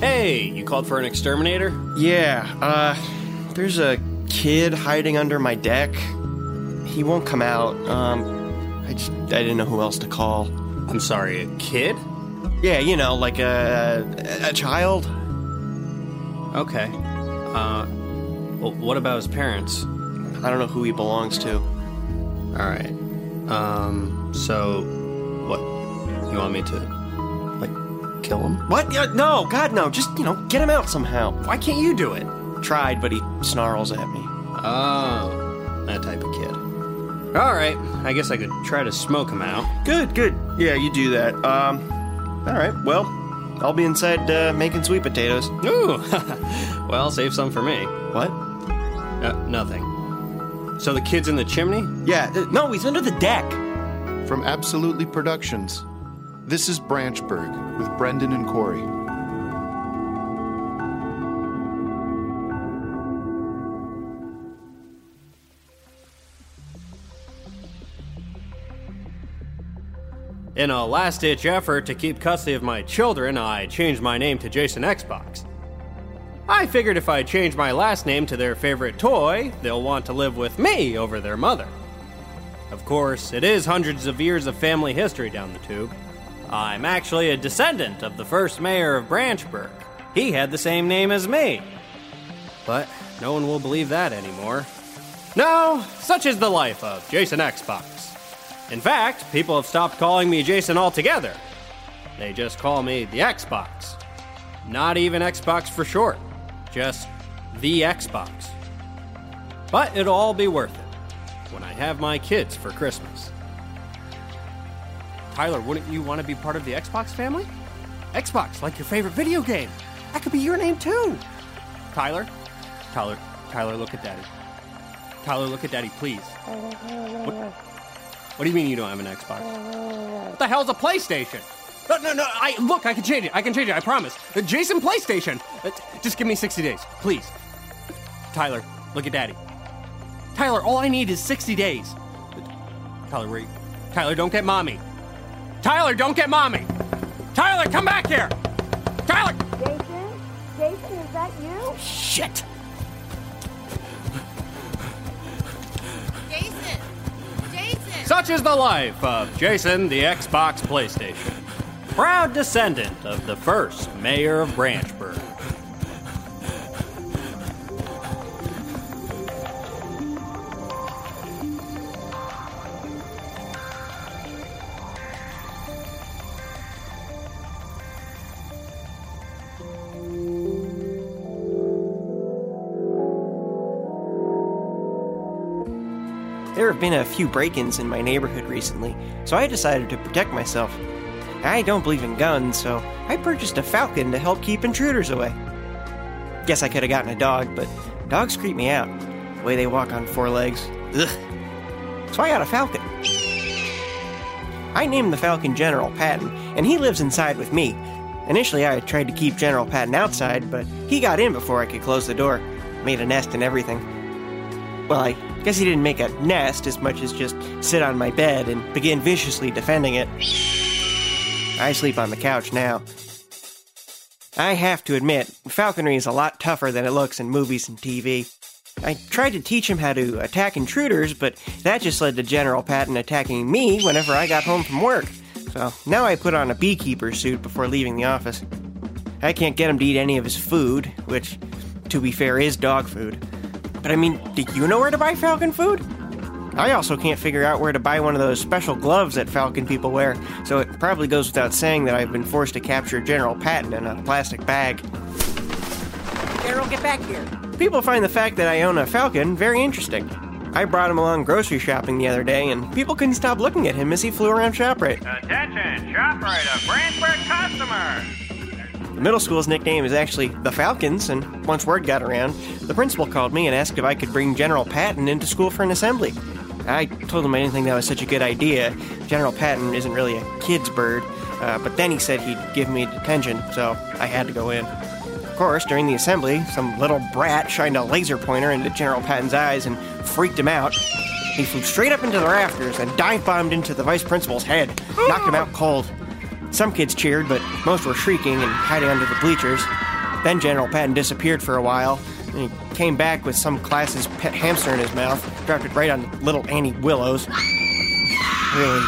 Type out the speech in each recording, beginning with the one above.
Hey, you called for an exterminator? Yeah, uh, there's a kid hiding under my deck. He won't come out. Um, I just, I didn't know who else to call. I'm sorry, a kid? Yeah, you know, like a, a child. Okay. Uh, well, what about his parents? I don't know who he belongs to. Alright. Um, so, what? You want me to, kill him? What? Yeah, no, God, no. Just, you know, get him out somehow. Why can't you do it? Tried, but he snarls at me. Oh, that type of kid. Alright, I guess I could try to smoke him out. Good, good. Yeah, you do that. Um, alright, well, I'll be inside uh, making sweet potatoes. Ooh! well, save some for me. What? Uh, nothing. So the kid's in the chimney? Yeah, uh, no, he's under the deck. From Abso Lutely Productions, this is Branchburg with Brendan and Cory. In a last ditch effort to keep custody of my children, I changed my name to Jason Xbox. I figured if I change my last name to their favorite toy, they'll want to live with me over their mother. Of course, it is hundreds of years of family history down the tube. I'm actually a descendant of the first mayor of Branchburg. He had the same name as me. But no one will believe that anymore. No, such is the life of Jason Xbox. In fact, people have stopped calling me Jason altogether. They just call me the Xbox. Not even Xbox for short, just the Xbox. But it'll all be worth it when I have my kids for Christmas. Tyler, wouldn't you want to be part of the Xbox family? Xbox, like your favorite video game. That could be your name too. Tyler, Tyler, Tyler, look at Daddy. Tyler, look at Daddy, please. What, what do you mean you don't have an Xbox? What the hell's a PlayStation? No, no, no. I look. I can change it. I can change it. I promise. Uh, Jason PlayStation. Uh, just give me 60 days, please. Tyler, look at Daddy. Tyler, all I need is 60 days. Tyler, you- Tyler, don't get mommy. Tyler, don't get mommy. Tyler, come back here. Tyler. Jason? Jason, is that you? Shit. Jason! Jason! Such is the life of Jason the Xbox PlayStation, proud descendant of the first mayor of Branchburg. There have been a few break ins in my neighborhood recently, so I decided to protect myself. I don't believe in guns, so I purchased a falcon to help keep intruders away. Guess I could have gotten a dog, but dogs creep me out. The way they walk on four legs. Ugh. So I got a falcon. I named the falcon General Patton, and he lives inside with me. Initially, I tried to keep General Patton outside, but he got in before I could close the door. Made a nest and everything. Well, I guess he didn't make a nest as much as just sit on my bed and begin viciously defending it. I sleep on the couch now. I have to admit, falconry is a lot tougher than it looks in movies and TV. I tried to teach him how to attack intruders, but that just led to General Patton attacking me whenever I got home from work. So now I put on a beekeeper suit before leaving the office. I can't get him to eat any of his food, which, to be fair, is dog food. But I mean, do you know where to buy falcon food? I also can't figure out where to buy one of those special gloves that falcon people wear, so it probably goes without saying that I've been forced to capture General Patton in a plastic bag. General, get back here. People find the fact that I own a falcon very interesting. I brought him along grocery shopping the other day, and people couldn't stop looking at him as he flew around ShopRite. Attention, ShopRite, a Branchburg customer. The middle school's nickname is actually the Falcons, and once word got around, the principal called me and asked if I could bring General Patton into school for an assembly. I told him I didn't think that was such a good idea. General Patton isn't really a kid's bird, uh, but then he said he'd give me detention, so I had to go in. Course, during the assembly, some little brat shined a laser pointer into General Patton's eyes and freaked him out. He flew straight up into the rafters and dive bombed into the vice principal's head, knocked him out cold. Some kids cheered, but most were shrieking and hiding under the bleachers. Then General Patton disappeared for a while, and he came back with some class's pet hamster in his mouth, dropped it right on little Annie Willows. Really.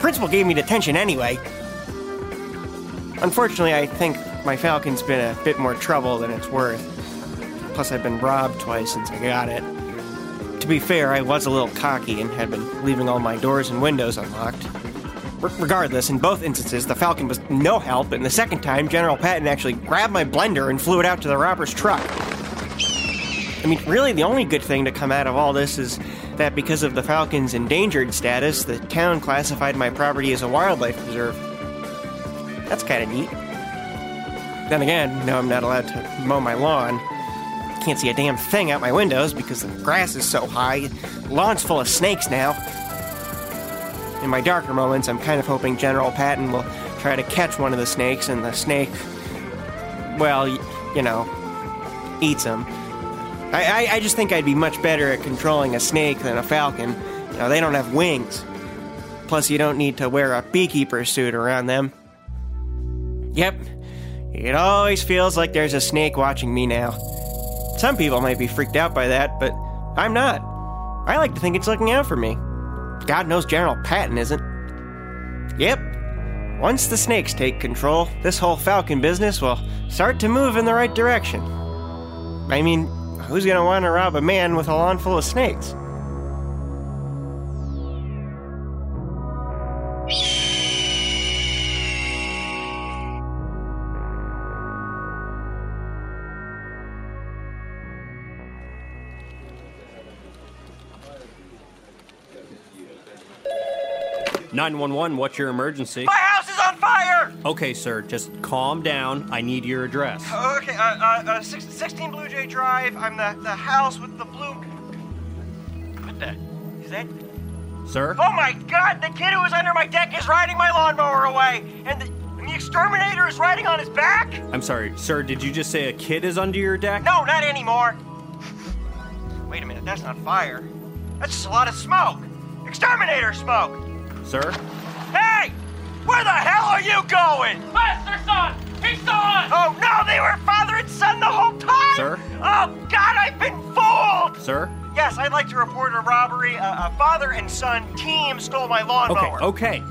Principal gave me detention anyway. Unfortunately, I think my Falcon's been a bit more trouble than it's worth. Plus, I've been robbed twice since I got it. To be fair, I was a little cocky and had been leaving all my doors and windows unlocked. R- regardless, in both instances, the Falcon was no help, and the second time, General Patton actually grabbed my blender and flew it out to the robber's truck. I mean, really, the only good thing to come out of all this is that because of the Falcon's endangered status, the town classified my property as a wildlife preserve. That's kind of neat. Then again, no, I'm not allowed to mow my lawn. Can't see a damn thing out my windows because the grass is so high. Lawn's full of snakes now. In my darker moments, I'm kind of hoping General Patton will try to catch one of the snakes, and the snake, well, you know, eats him. I, I, I just think I'd be much better at controlling a snake than a falcon. You know, they don't have wings. Plus, you don't need to wear a beekeeper suit around them. It always feels like there's a snake watching me now. Some people might be freaked out by that, but I'm not. I like to think it's looking out for me. God knows General Patton isn't. Yep. Once the snakes take control, this whole Falcon business will start to move in the right direction. I mean, who's gonna want to rob a man with a lawn full of snakes? Nine one one. What's your emergency? My house is on fire! Okay, sir. Just calm down. I need your address. Okay, uh, uh, uh 16 Blue Jay Drive. I'm the, the house with the blue. What the? Is that? Sir. Oh my god, the kid who was under my deck is riding my lawnmower away! And the, and the exterminator is riding on his back? I'm sorry, sir. Did you just say a kid is under your deck? No, not anymore! Wait a minute, that's not fire. That's just a lot of smoke! Exterminator smoke! Sir. Hey! Where the hell are you going? Master son, he's gone. Oh no, they were father and son the whole time! Sir? Oh god, I've been fooled! Sir. Yes, I'd like to report a robbery. A, a father and son team stole my Okay. lawnmower. Okay.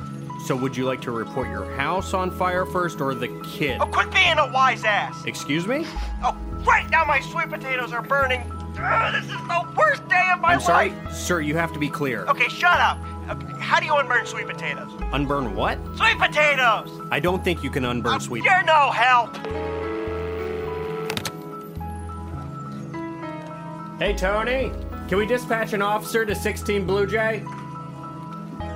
So, would you like to report your house on fire first, or the kid? Oh, quit being a wise ass. Excuse me. Oh, right now my sweet potatoes are burning. Ugh, this is the worst day of my life! I'm sorry, life. sir. You have to be clear. Okay, shut up. Okay, how do you unburn sweet potatoes? Unburn what? Sweet potatoes! I don't think you can unburn uh, sweet. You're no help. Hey, Tony. Can we dispatch an officer to 16 Blue Jay?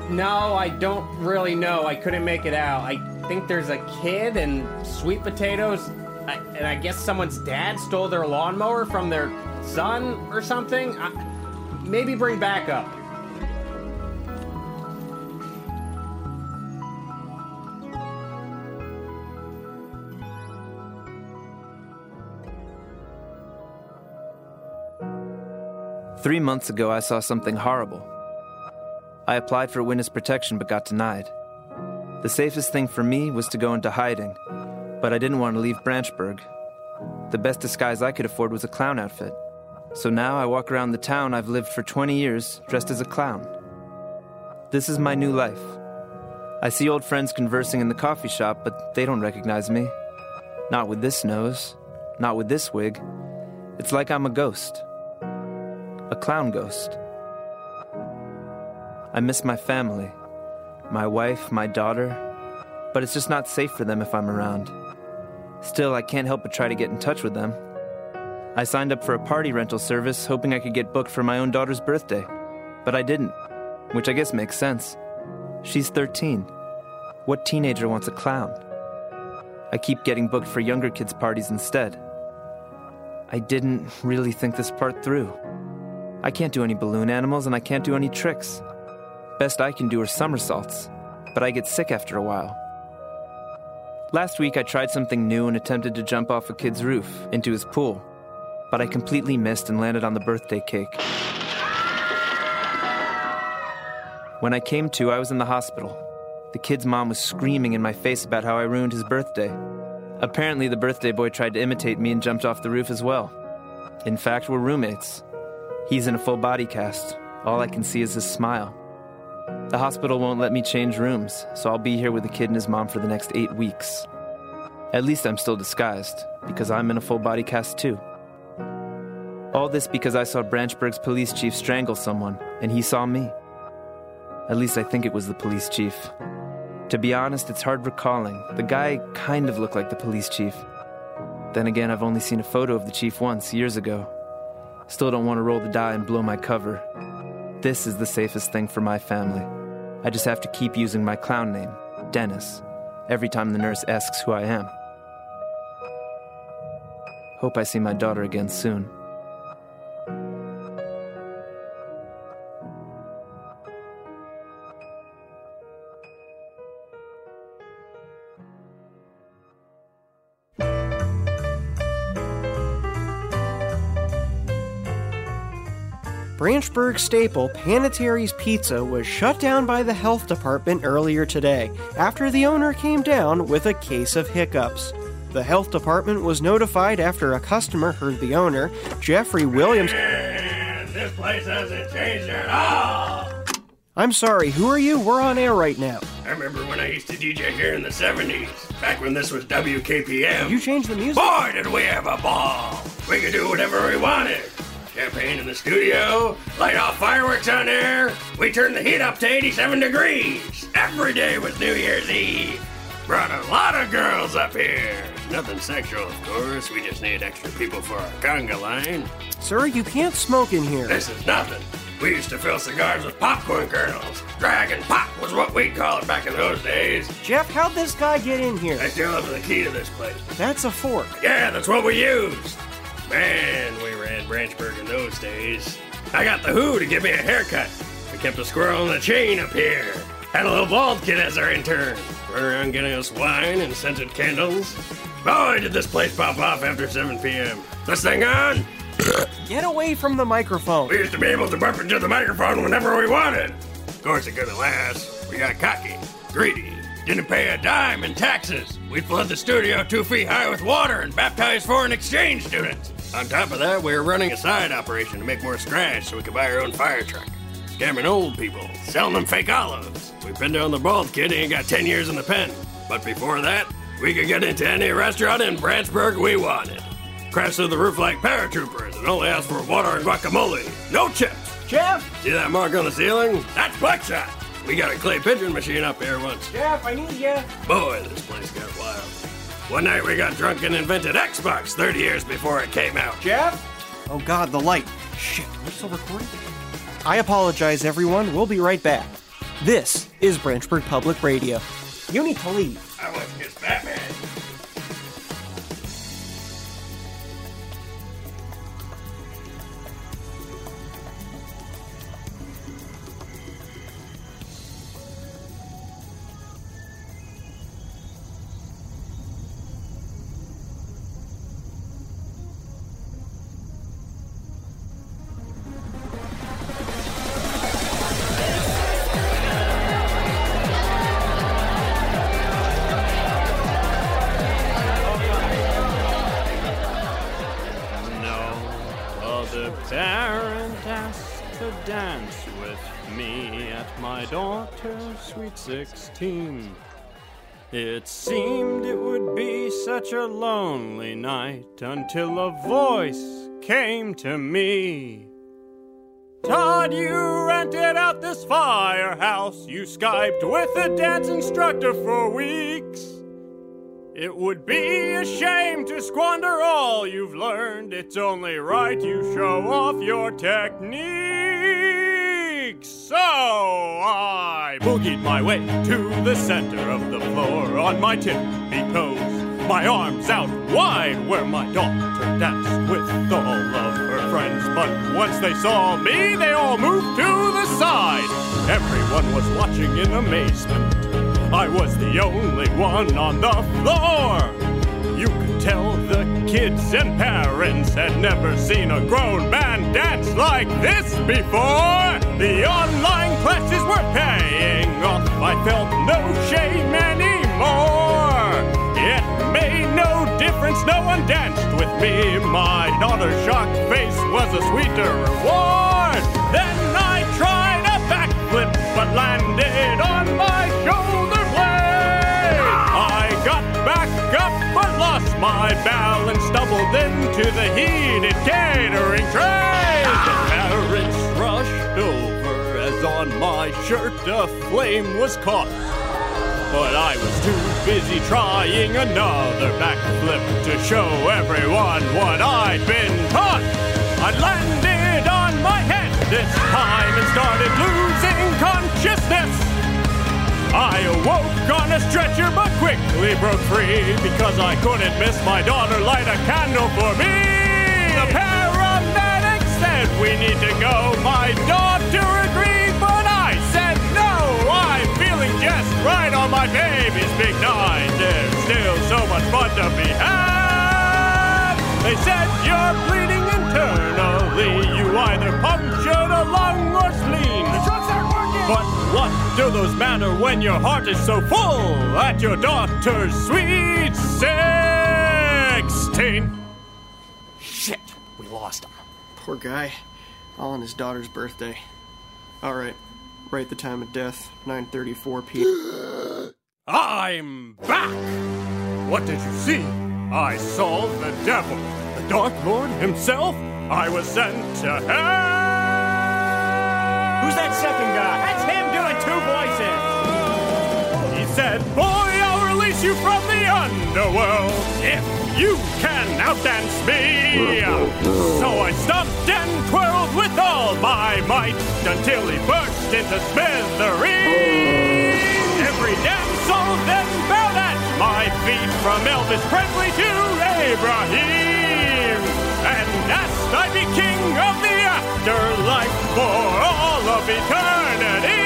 No, I don't really know. I couldn't make it out. I think there's a kid and sweet potatoes, I, and I guess someone's dad stole their lawnmower from their son or something. I, maybe bring backup. Three months ago, I saw something horrible. I applied for witness protection but got denied. The safest thing for me was to go into hiding, But I didn't want to leave Branchburg. The best disguise I could afford was a clown outfit. So now I walk around the town I've lived for 20 years dressed as a clown. This is my new life. I see old friends conversing in the coffee shop, but they don't recognize me. Not with this nose, not with this wig. It's like I'm a ghost. A clown ghost. I miss my family, my wife, my daughter, but it's just not safe for them if I'm around. Still, I can't help but try to get in touch with them. I signed up for a party rental service hoping I could get booked for my own daughter's birthday, but I didn't, which I guess makes sense. She's 13. What teenager wants a clown? I keep getting booked for younger kids' parties instead. I didn't really think this part through. I can't do any balloon animals and I can't do any tricks. Best I can do are somersaults, but I get sick after a while. Last week I tried something new and attempted to jump off a kid's roof into his pool, but I completely missed and landed on the birthday cake. When I came to, I was in the hospital. The kid's mom was screaming in my face about how I ruined his birthday. Apparently, the birthday boy tried to imitate me and jumped off the roof as well. In fact, we're roommates. He's in a full body cast. All I can see is his smile. The hospital won't let me change rooms, so I'll be here with the kid and his mom for the next eight weeks. At least I'm still disguised, because I'm in a full body cast too. All this because I saw Branchburg's police chief strangle someone, and he saw me. At least I think it was the police chief. To be honest, it's hard recalling. The guy kind of looked like the police chief. Then again, I've only seen a photo of the chief once, years ago. Still don't want to roll the die and blow my cover. This is the safest thing for my family. I just have to keep using my clown name, Dennis, every time the nurse asks who I am. Hope I see my daughter again soon. Branchburg staple Panettieri's Pizza was shut down by the health department earlier today after the owner came down with a case of hiccups. The health department was notified after a customer heard the owner, Jeffrey Williams. Man, this place hasn't changed at all. I'm sorry, who are you? We're on air right now. I remember when I used to DJ here in the 70s, back when this was WKPM. You changed the music? Boy, did we have a ball! We could do whatever we wanted. Champagne in the studio, light off fireworks on air. We turned the heat up to 87 degrees. Every day was New Year's Eve. Brought a lot of girls up here. Nothing sexual, of course. We just need extra people for our conga line. Sir, you can't smoke in here. This is nothing. We used to fill cigars with popcorn kernels. Dragon pop was what we called it back in those days. Jeff, how'd this guy get in here? I still have the key to this place. That's a fork. Yeah, that's what we used. Man, we ran Branchburg in those days. I got the Who to give me a haircut. We kept a squirrel on a chain up here. Had a little bald kid as our intern. Run around getting us wine and scented candles. Boy, did this place pop off after 7 p.m. This thing on? Get away from the microphone. We used to be able to burp into the microphone whenever we wanted. Of course, it couldn't last. We got cocky, greedy, didn't pay a dime in taxes. We'd flood the studio two feet high with water and baptize foreign exchange students. On top of that, we were running a side operation to make more scratch so we could buy our own fire truck. Scamming old people, selling them fake olives. We pinned down the bald kid and he got 10 years in the pen. But before that, we could get into any restaurant in Branchburg we wanted. Crash through the roof like paratroopers and only ask for water and guacamole. No chips. Jeff! See that mark on the ceiling? That's Buckshot. We got a clay pigeon machine up here once. Jeff, I need you. Boy, this place got wild. One night we got drunk and invented Xbox 30 years before it came out. Jeff? Oh god, the light. Shit, we're still recording? I apologize, everyone. We'll be right back. This is Branchburg Public Radio. You need to leave. I was just Batman. Parent asked to dance with me at my daughter's sweet 16. It seemed it would be such a lonely night until a voice came to me. Todd, you rented out this firehouse. You Skyped with a dance instructor for weeks. It would be a shame to squander all you've learned. It's only right you show off your techniques. So I boogied my way to the center of the floor on my tippy toes, my arms out wide where my daughter danced with all of her friends. But once they saw me, they all moved to the side. Everyone was watching in amazement. I was the only one on the floor. You could tell the kids and parents had never seen a grown man dance like this before. The online classes were paying off. I felt no shame anymore. It made no difference, no one danced with me. My daughter's shocked face was a sweeter reward. Then I tried a backflip, but landed on my shoulder my balance, doubled into the heated catering tray. Ah! The parents rushed over as on my shirt a flame was caught. But I was too busy trying another backflip to show everyone what I'd been taught. I landed on my head this time I awoke on a stretcher but quickly broke free because I couldn't miss my daughter light a candle for me. The paramedic said we need to go. My daughter agreed, but I said no. I'm feeling just right on my baby's big nine. There's still so much fun to be had. They said you're bleeding internally. You either punctured a lung or spleen. But what do those matter when your heart is so full at your daughter's sweet sixteen? Shit, we lost him. Poor guy. All on his daughter's birthday. Alright, write the time of death, 9:34 p.m. I'm back! What did you see? I saw the devil, the Dark Lord himself. I was sent to hell. Who's that second guy? That's him doing two voices. He said, Boy, I'll release you from the underworld if you can outdance me. So I stumped and twirled with all my might until he burst into smithereens. Every damsel then bowed at my feet from Elvis Presley to Abraham. And asked I be king of the afterlife for all of eternity.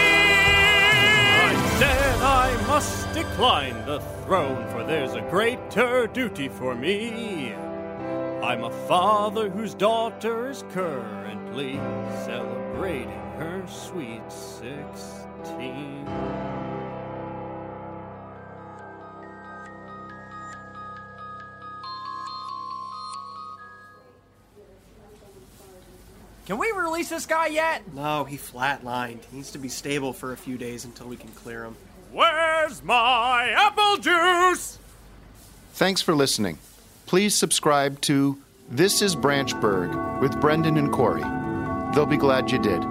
I said I must decline the throne, for there's a greater duty for me. I'm a father whose daughter is currently celebrating her sweet sixteen. Can we release this guy yet? No, he flatlined. He needs to be stable for a few days until we can clear him. Where's my apple juice? Thanks for listening. Please subscribe to This is Branchburg with Brendan and Cory. They'll be glad you did.